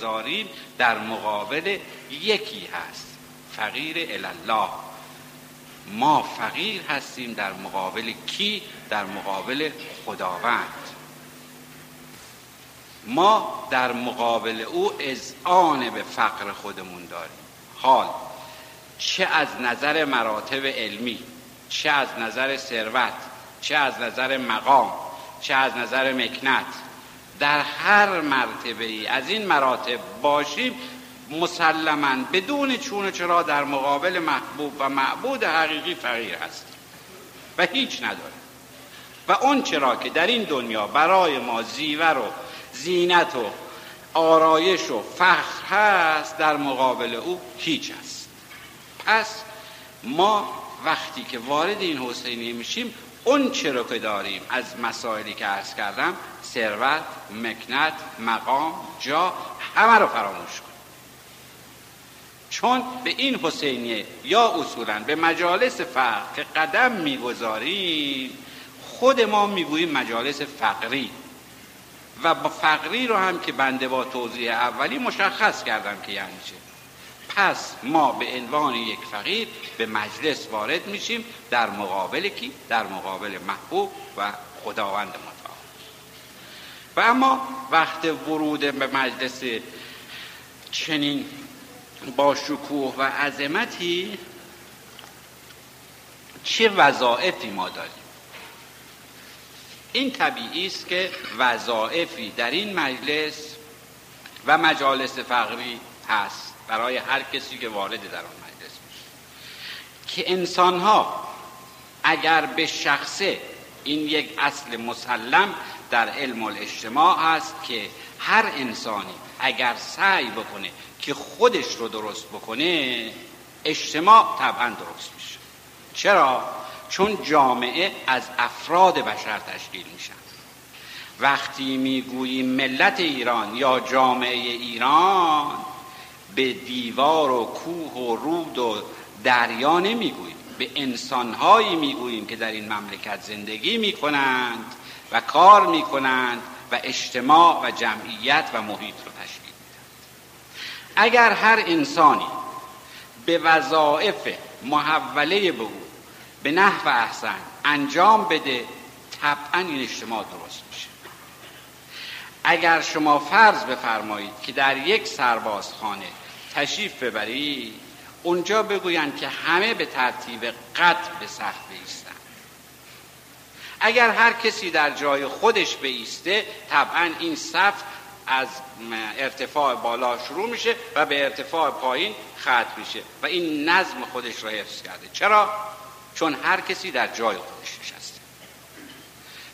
زارین در مقابل یکی هست فقیر الله ما فقیر هستیم در مقابل کی؟ در مقابل خداوند. ما در مقابل او آن به فقر خودمون داریم. حال چه از نظر مراتب علمی چه از نظر ثروت چه از نظر مقام چه از نظر مکنت در هر مرتبه ای از این مراتب باشیم مسلما بدون چون و چرا در مقابل محبوب و معبود حقیقی فقیر هستیم. و هیچ نداره و اون چرا که در این دنیا برای ما زیور و زینت و آرایش و فخر هست در مقابل او هیچ است. پس ما وقتی که وارد این حسینی میشیم اون چرا که داریم از مسائلی که عرض کردم ثروت مکنت مقام جا همه رو فراموش کن. چون به این حسینیه یا اصولا به مجالس فقر که قدم می‌گذاریم خود ما می‌گوییم مجالس فقری. و با فقری رو هم که بنده با توضیح اولی مشخص کردم که یعنی چه. پس ما به عنوان یک فقیر به مجلس وارد میشیم در مقابل کی؟ در مقابل محبوب و خداوند متعال و اما وقت ورود به مجلس چنین با شکوه و عظمتی چه وظائفی ما داریم این طبیعی است که وظائفی در این مجلس و مجالس فقری هست برای هر کسی که وارد در آن مجلس میشه. که انسان ها اگر به شخصه این یک اصل مسلم در علم الاجتماع هست که هر انسانی اگر سعی بکنه که خودش رو درست بکنه اجتماع طبعا درست میشه. چرا؟ چون جامعه از افراد بشر تشکیل میشن وقتی می‌گوییم ملت ایران یا جامعه ایران به دیوار و کوه و رود و دریا نمی‌گوییم. به انسانهایی می‌گوییم که در این مملکت زندگی می‌کنند و کار می‌کنند و اجتماع و جمعیت و محیط رو تشکیل میدن. اگر هر انسانی به وظایف محوله به او به نحو احسن انجام بده طبعا این اجتماع درست میشه. اگر شما فرض بفرمایید که در یک سربازخانه تشریف ببرید اونجا بگویند که همه به ترتیب قط به صف بیستن اگر هر کسی در جای خودش بیسته طبعا این صف از ارتفاع بالا شروع میشه و به ارتفاع پایین خط میشه و این نظم خودش را حفظ کرده. چرا؟ چون هر کسی در جای خودش نشسته.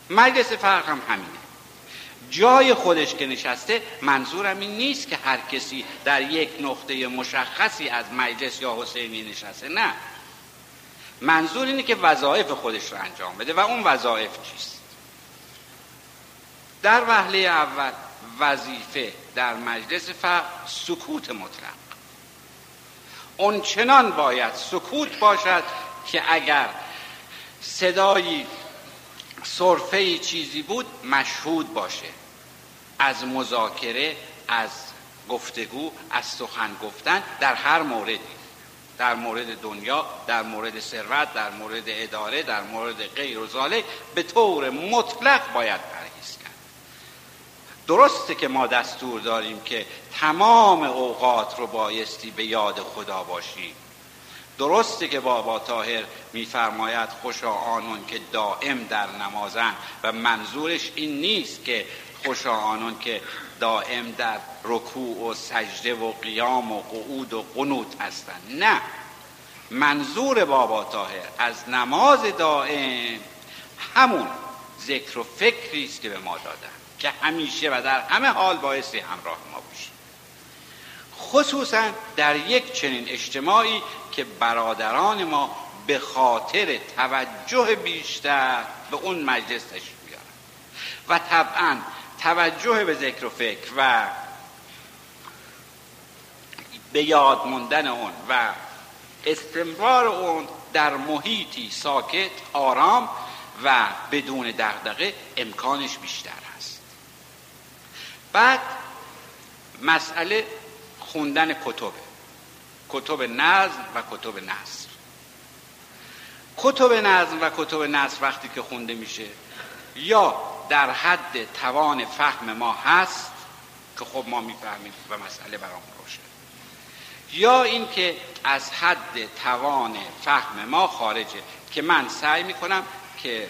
مجلس فرق هم همینه. جای خودش که نشسته منظورم این نیست که هر کسی در یک نقطه مشخصی از مجلس یا حسینی نشسته نه. منظور اینه که وظایف خودش رو انجام بده و اون وظایف چیست؟ در وهله اول وظیفه در مجلس فقر سکوت مطلق. اون چنان باید سکوت باشد که اگر صدایی صرفه چیزی بود مشهود باشه. از مذاکره از گفتگو از سخن گفتن در هر موردی. در مورد دنیا در مورد ثروت در مورد اداره در مورد غیر و به طور مطلق باید پرهیز کرد. درسته که ما دستور داریم که تمام اوقات رو بایستی به یاد خدا باشیم. درسته که بابا تاهر میفرماید خوشا آنون که دائم در نمازن و منظورش این نیست که خوشا آنون که دائم در رکوع و سجده و قیام و قعود و قنوت هستند نه. منظور بابا تاهر از نماز دائم همون ذکر و فکری است که به ما دادن که همیشه و در همه حال باعث همراه ما خصوصا در یک چنین اجتماعی که برادران ما به خاطر توجه بیشتر به اون مجلس تشریف بیارن. و طبعا توجه به ذکر و فکر و به یاد موندن اون و استمرار اون در محیطی ساکت آرام و بدون دغدغه امکانش بیشتر هست. بعد مسئله خوندن کتبه. کتب نظم و کتب نصر کتب نظم و کتب نصر وقتی که خونده میشه یا در حد توان فهم ما هست که خب ما می‌فهمیم و مسئله برام روشن یا اینکه از حد توان فهم ما خارجه که من سعی می‌کنم که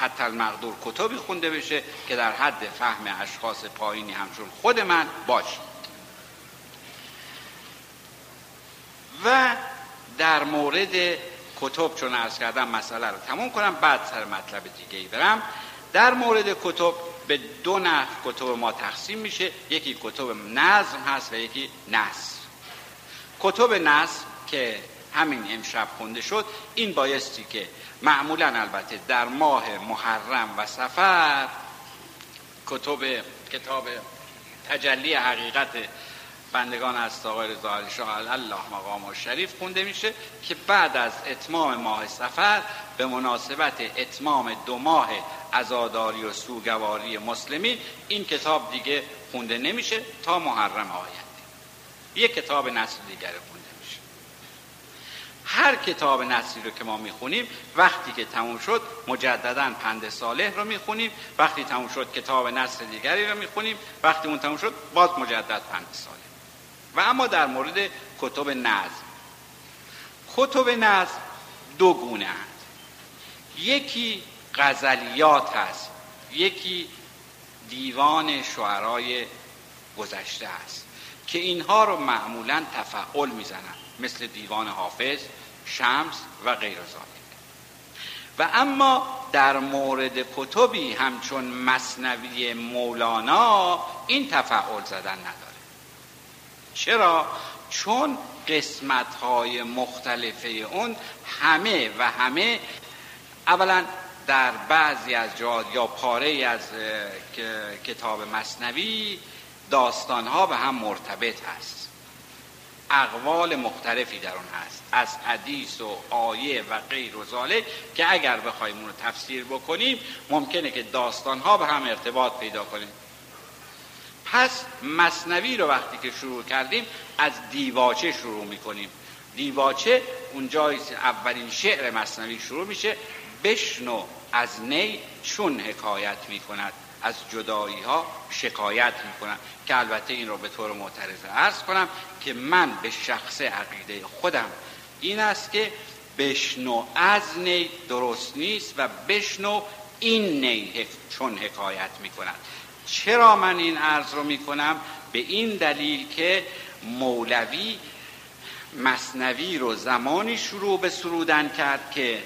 حتی المقدور کتبی خونده بشه که در حد فهم اشخاص پایینی همچون خود من باشه. و در مورد کتب چون ارز کردم مسئله رو تموم کنم بعد سر مطلب دیگه ای برم. در مورد کتب به دو نحو کتب ما تقسیم میشه یکی کتب نظم هست و یکی نصر کتب نظم که همین امشب خونده شد این بایستی که معمولا البته در ماه محرم و سفر کتب کتاب تجلی حقیقت بندگان از آقای رضا علی شاه الله مقام و شریف خونده میشه که بعد از اتمام ماه سفر به مناسبت اتمام دو ماه ازاداری و سوگواری مسلمین این کتاب دیگه خونده نمیشه تا محرم آینده. یک کتاب نسل دیگر خونده میشه. هر کتاب نسلی رو که ما می‌خونیم وقتی که تموم شد مجددا پند صالح رو می‌خونیم. وقتی تموم شد کتاب نسل دیگری رو می‌خونیم. وقتی اون تموم شد باز مجدد پند صالح. و اما در مورد کتب نظم. کتب نظم دو گونه هست یکی غزلیات هست یکی دیوان شعرای گذشته است که اینها رو معمولا تفعول می‌زنن مثل دیوان حافظ شمس و غیر و اما در مورد کتبی همچون مصنوی مولانا این تفعول زدن نداره چرا؟ چون قسمت های مختلفه اون همه و همه اولا در بعضی از جاد یا پاره از کتاب مصنوی داستان ها به هم مرتبط هست. اقوال مختلفی در اون هست. از حدیث و آیه و غیر و ذالک که اگر بخوایم اون رو تفسیر بکنیم ممکنه که داستان ها به هم ارتباط پیدا کنیم. پس مصنوی رو وقتی که شروع کردیم از دیواچه شروع می‌کنیم. دیواچه اونجا اولین شعر مصنوی شروع میشه. بشنو از نی چون حکایت می‌کند. از جدایی ها شکایت می‌کنم که البته این رو به طور معترض عرض کنم که من به شخص عقیده خودم این است که بشنو از نی درست نیست و بشنو این نی چون حکایت می‌کند. چرا من این عرض رو می‌کنم؟ به این دلیل که مولوی مصنوی رو زمانی شروع به سرودن کرد که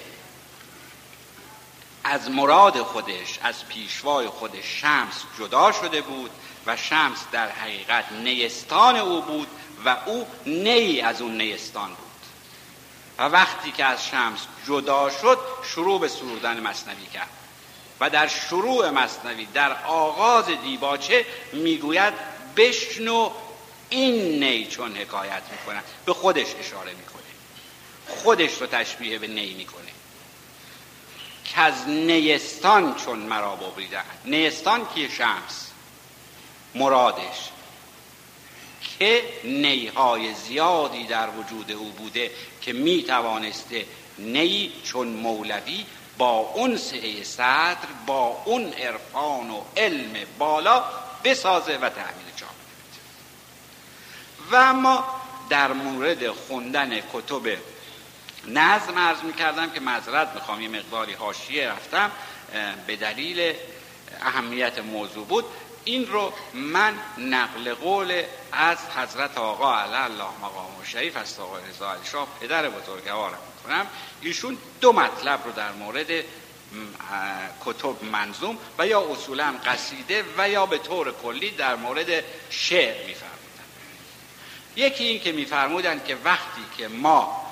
از مراد خودش از پیشوای خودش شمس جدا شده بود و شمس در حقیقت نیستان او بود و او نی از اون نیستان بود. و وقتی که از شمس جدا شد شروع به سرودن مصنوی کرد. و در شروع مصنوی در آغاز دیباچه می‌گوید بشنو این نی چون حکایت می‌کنه به خودش اشاره می‌کنه. خودش رو تشبیه به نی می‌کنه. که از نیستان چون مرا ببریدن نیستان که شمس. مرادش که نیهای زیادی در وجود او بوده که می توانسته نی چون مولوی با اون سعه صدر با اون عرفان و علم بالا بسازه و تعمیر جامعه و اما در مورد خوندن کتب نظم عرض می کردم که معذرت می‌خوام یه مقداری حاشیه رفتم به دلیل اهمیت موضوع بود. این رو من نقل قول از حضرت آقا علی الله مقام و شریف از آقای رضا شاه پدر بزرگوارم. می‌کنم ایشون دو مطلب رو در مورد کتب منظوم و یا اصولا قصیده و یا به طور کلی در مورد شعر میفرمودن. یکی این که میفرمودن که وقتی که ما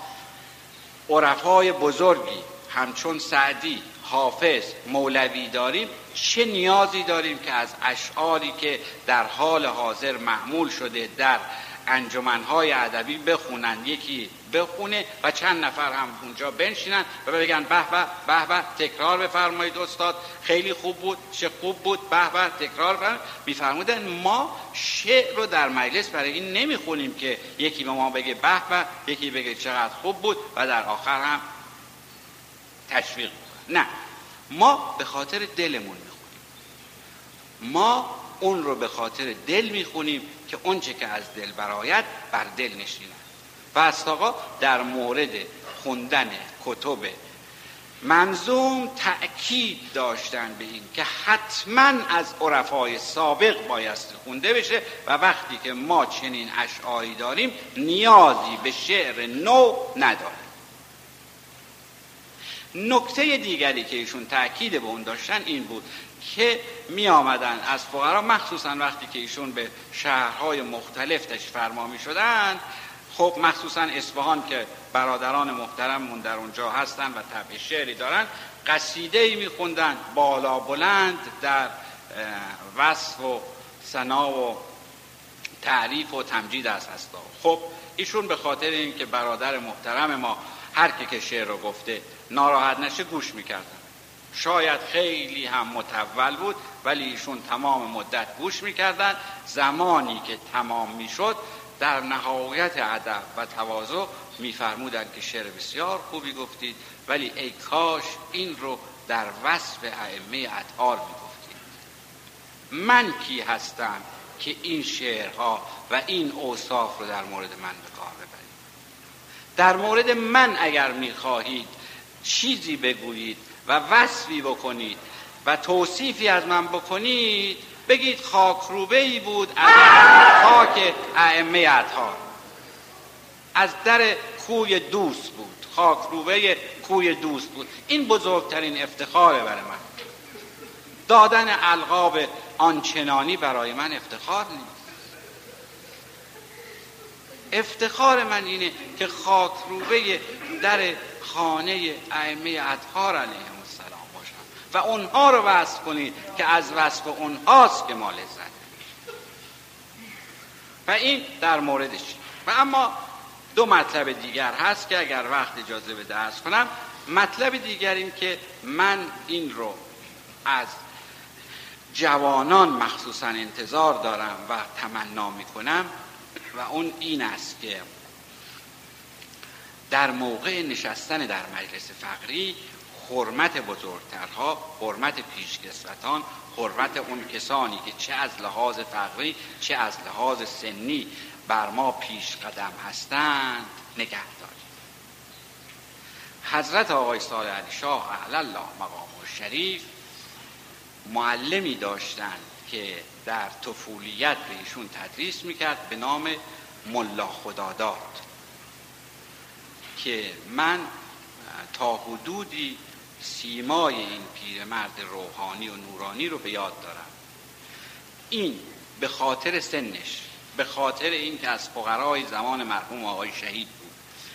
عرفای بزرگی همچون سعدی حافظ مولوی داریم چه نیازی داریم که از اشعاری که در حال حاضر محمول شده در انجمنهای ادبی بخونن. یکی بخونه و چند نفر هم اونجا بنشینن و بگن به به به تکرار بفرمایید استاد. خیلی خوب بود چه خوب بود. به به تکرار فرمایید میفرمودن ما شعر رو در مجلس برای این نمی‌خونیم که یکی به ما بگه به به یکی بگه چقدر خوب بود و در آخر هم تشویق نه. ما به خاطر دلمون می‌خونیم. ما اون رو به خاطر دل می‌خونیم. که اونچه که از دل برایت بر دل نشینه و آقا در مورد خوندن کتب منظوم تأکید داشتن به این که حتما از عرفای سابق بایست خونده بشه و وقتی که ما چنین اشعاری داریم نیازی به شعر نو نداریم. نکته دیگری که ایشون تأکید به اون داشتن این بود که می آمدن از فقرا مخصوصا وقتی که ایشون به شهرهای مختلف تش فرما می شدن خب مخصوصا اصفهان که برادران محترممون در اونجا هستن و طبع شعری دارن قصیده ای می خوندن بالا بلند در وصف و سنا و تعریف و تمجید از هستا خب ایشون به خاطر اینکه برادر محترم ما هر که شعر رو گفته ناراحت نشه گوش می‌کردن. شاید خیلی هم متول بود ولی ایشون تمام مدت گوش می‌کردن. زمانی که تمام می‌شد در نهایت ادب و تواضع میفرمودند که شعر بسیار خوبی گفتید ولی ای کاش این رو در وصف ائمه اطهار می‌گفتید. من کی هستم که این شعرها و این اوصاف رو در مورد من به کار ببرید؟ در مورد من اگر می‌خواهید چیزی بگویید و وصفی بکنید و توصیفی از من بکنید بگید خاکروبه ای بود از خاک ائمه اطهار. از در کوی دوست بود خاکروبه کوی دوست بود. این بزرگترین افتخاره برای من. دادن القاب آنچنانی برای من افتخار نیست. افتخار من اینه که خاکروبه در خانه ائمه اطهار باشم و اونها رو وصف کنید که از وصف اونهاست که ما لذت و این در موردش. و اما دو مطلب دیگر هست که اگر وقت اجازه به درس کنم. مطلب دیگر این که من این رو از جوانان مخصوصا انتظار دارم و تمنا می‌کنم و اون این است که در موقع نشستن در مجلس فقری حرمت بزرگترها حرمت پیشکسوتان حرمت اون کسانی که چه از لحاظ فقری چه از لحاظ سنی بر ما پیش قدم هستند نگه داریم حضرت آقای صالح علی شاه اعلی الله مقام شریف معلمی داشتند که در طفولیت به ایشون تدریس می‌کرد به نام ملا خداداد که من تا حدودی سیمای این پیرمرد روحانی و نورانی رو به یاد دارم. این به خاطر سنش به خاطر این که از فقرای زمان مرحوم آقای شهید بود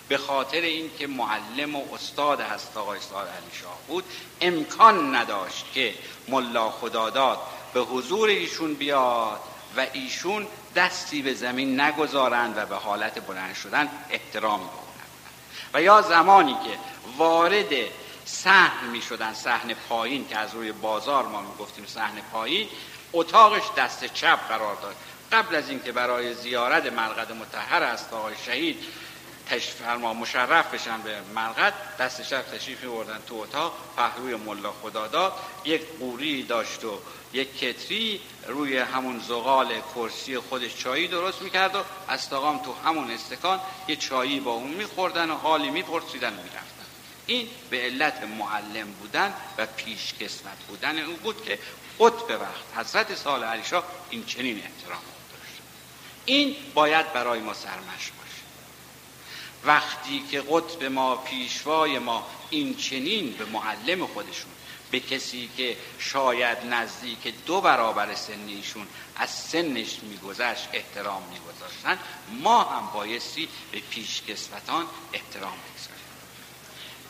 به خاطر این که معلم و استاد هست آقای صالح علی شاه بود امکان نداشت که ملا خداداد به حضور ایشون بیاد و ایشون دستی به زمین نگذارند و به حالت بلند شدن احترام بود و یا زمانی که وارد صحن می شدن صحن پایین که از روی بازار ما می گفتیم صحن پایین اتاقش دست چپ قرار داد. قبل از اینکه برای زیارت مرقد متحر است آقای شهید فرما مشرف بشن به مرقد دست چپ تشریف بردن تو اتاق پهلوی ملا خداداد یک قوری داشت و یک کتری روی همون زغال کرسی خودش چایی درست می‌کرد و استقام تو همون استکان یه چایی با اون میخوردن و حالی میپرسیدن و می‌رفتن. این به علت معلم بودن و پیش کسمت بودن اون بود که قطب وقت. حضرت سال علی این چنین احترام داشت. این باید برای ما سرمش باشه. وقتی که قطب ما پیشوای ما این چنین به معلم خودشون به کسی که شاید نزدیک دو برابر سنیشون از سنش میگذشت احترام میگذاشتن ما هم بایستی به پیشکسوتان احترام بگذاریم.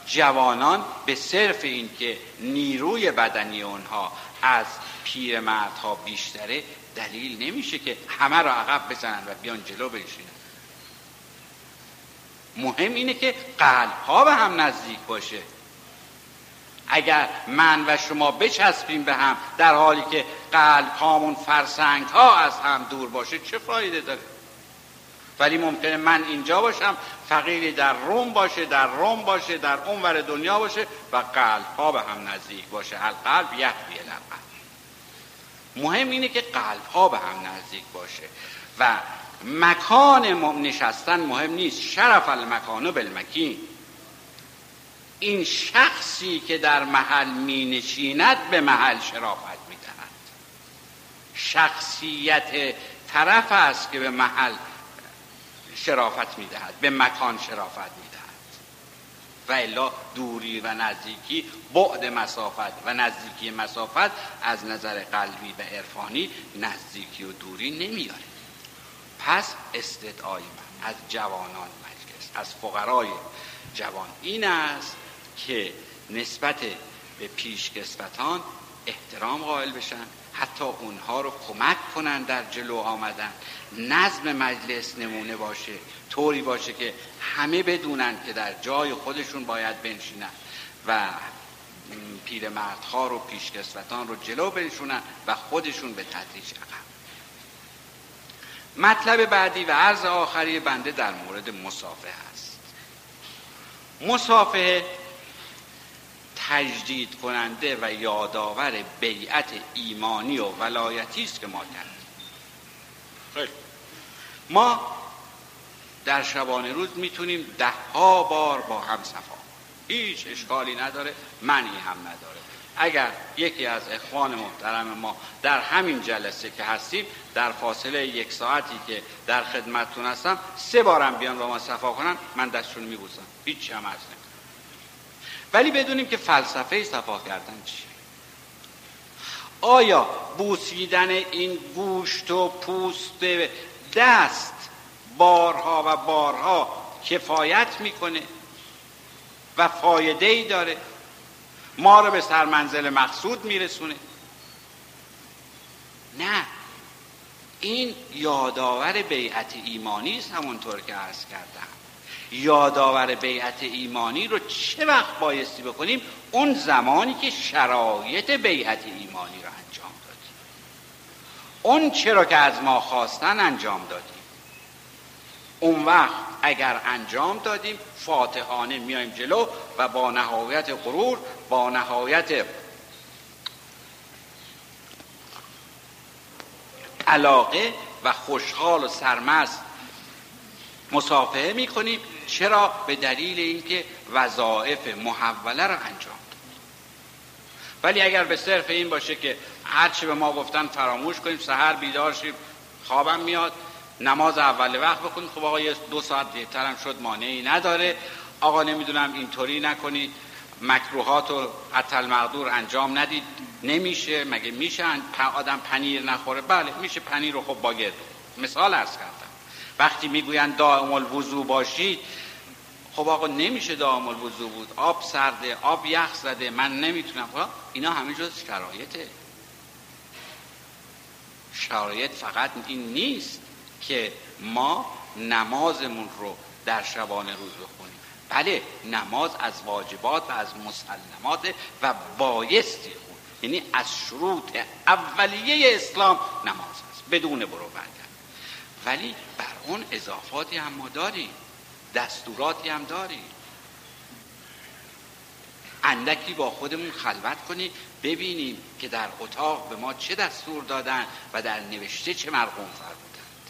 جوانان به صرف این که نیروی بدنی اونها از پیرمردها بیشتره دلیل نمیشه که همه را عقب بزنن و بیان جلو بنشینن. مهم اینه که قلب ها به هم نزدیک باشه. اگر من و شما بچسبیم به هم در حالی که قلب هامون فرسنگ ها از هم دور باشه چه فایده داره؟ ولی ممکنه من اینجا باشم فقیری در روم باشه در روم باشه در اونور دنیا باشه و قلب ها به هم نزدیک باشه. القلب یهوی القلب مهم اینه که قلب ها به هم نزدیک باشه. و مکان نشستن مهم نیست. شرف المکان بالمکین. این شخصی که در محل می نشیند به محل شرافت می دهد شخصیت طرف است که به محل شرافت می دهد به مکان شرافت می دهد و الا دوری و نزدیکی بعد مسافت و نزدیکی مسافت از نظر قلبی و عرفانی نزدیکی و دوری نمیاره پس استدعای من از جوانان مجلس از فقرای جوان این است که نسبت به پیشکسوتان احترام قائل بشن. حتی اونها رو کمک کنن در جلو آمدن. نظم مجلس نمونه باشه طوری باشه که همه بدونن که در جای خودشون باید بنشینن و پیرمردها رو پیشکسوتان رو جلو بنشونن و خودشون به تدریج عقب. مطلب بعدی و عرض آخری بنده در مورد مسافه است مسافه تجدید کننده و یادآور بیعت ایمانی و ولایتی است که ما کردیم. ما در شبانه روز می‌تونیم ده ها بار با هم صفا. هیچ اشکالی نداره منی هم نداره. اگر یکی از اخوان محترم ما در همین جلسه که هستیم در فاصله یک ساعتی که در خدمتتون هستم سه بارم بیان با ما صفا کنن من دستشون میبوسم. هیچ هم از ولی بدونیم که فلسفه صفا کردن چیه. آیا بوسیدن این گوشت و پوست دست بارها و بارها کفایت می‌کنه و فایده ای داره؟ ما رو به سرمنزل مقصود میرسونه. نه. این یادآور بیعت ایمانی است همونطور که عرض کردم. یادآور بیعت ایمانی رو چه وقت بایستی بکنیم؟ اون زمانی که شرایط بیعت ایمانی رو انجام دادیم اون چرا که از ما خواستن انجام دادیم اون وقت اگر انجام دادیم فاتحانه میایم جلو و با نهایت غرور با نهایت علاقه و خوشحال و سرمست مسافه می‌کنیم چرا؟ به دلیل اینکه وظایف محوله رو انجام ولی اگر به صرف این باشه که هرچی به ما گفتن فراموش کنیم سهر بیدار شیم خوابم میاد نماز اول وقت بکنید خب آقا یه دو ساعت دیرترم شد مانعی نداره. آقا نمی‌دونم اینطوری نکنید مکروهات و حتی المقدور انجام ندید. نمیشه مگه میشه؟ آدم پنیر نخوره. بله میشه پنیر رو خب با مثال ارز کردم. وقتی می‌گویند دائم الوضو باشید خب آقا نمیشه دائم الوضو بود. آب سرده آب یخ زده من نمی‌تونم. خب اینا همه جز شرایطه. شرایط فقط این نیست که ما نمازمون رو در شبانه روز بخونیم. بله نماز از واجبات و از مسلمات و بایستی خون. یعنی از شروط اولیه اسلام نماز است. بدون برو ولی بر اون اضافاتی هم ما داریم. دستوراتی هم داریم. اندکی با خودمون خلوت کنیم ببینیم که در اتاق به ما چه دستور دادن و در نوشته چه مرقوم فرمودند.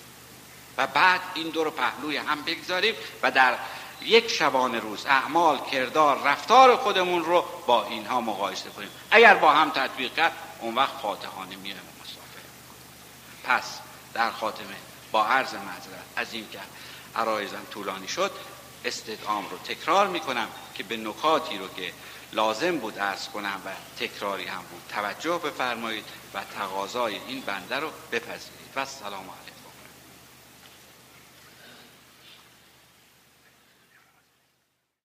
و بعد این دو رو پهلوی هم بگذاریم و در یک شبانه روز اعمال کردار رفتار خودمون رو با اینها مقایسه کنیم. اگر با هم تطبیق کرد اون وقت فاتحانه میایم مسافر پس در خاتمه با عرض معذرت از این که عرایزم طولانی شد استدعام رو تکرار می‌کنم که به نکاتی رو که لازم بود ارز کنم و تکراری هم بود توجه بفرمایید و تقاضای این بنده رو بپذیرید. و سلام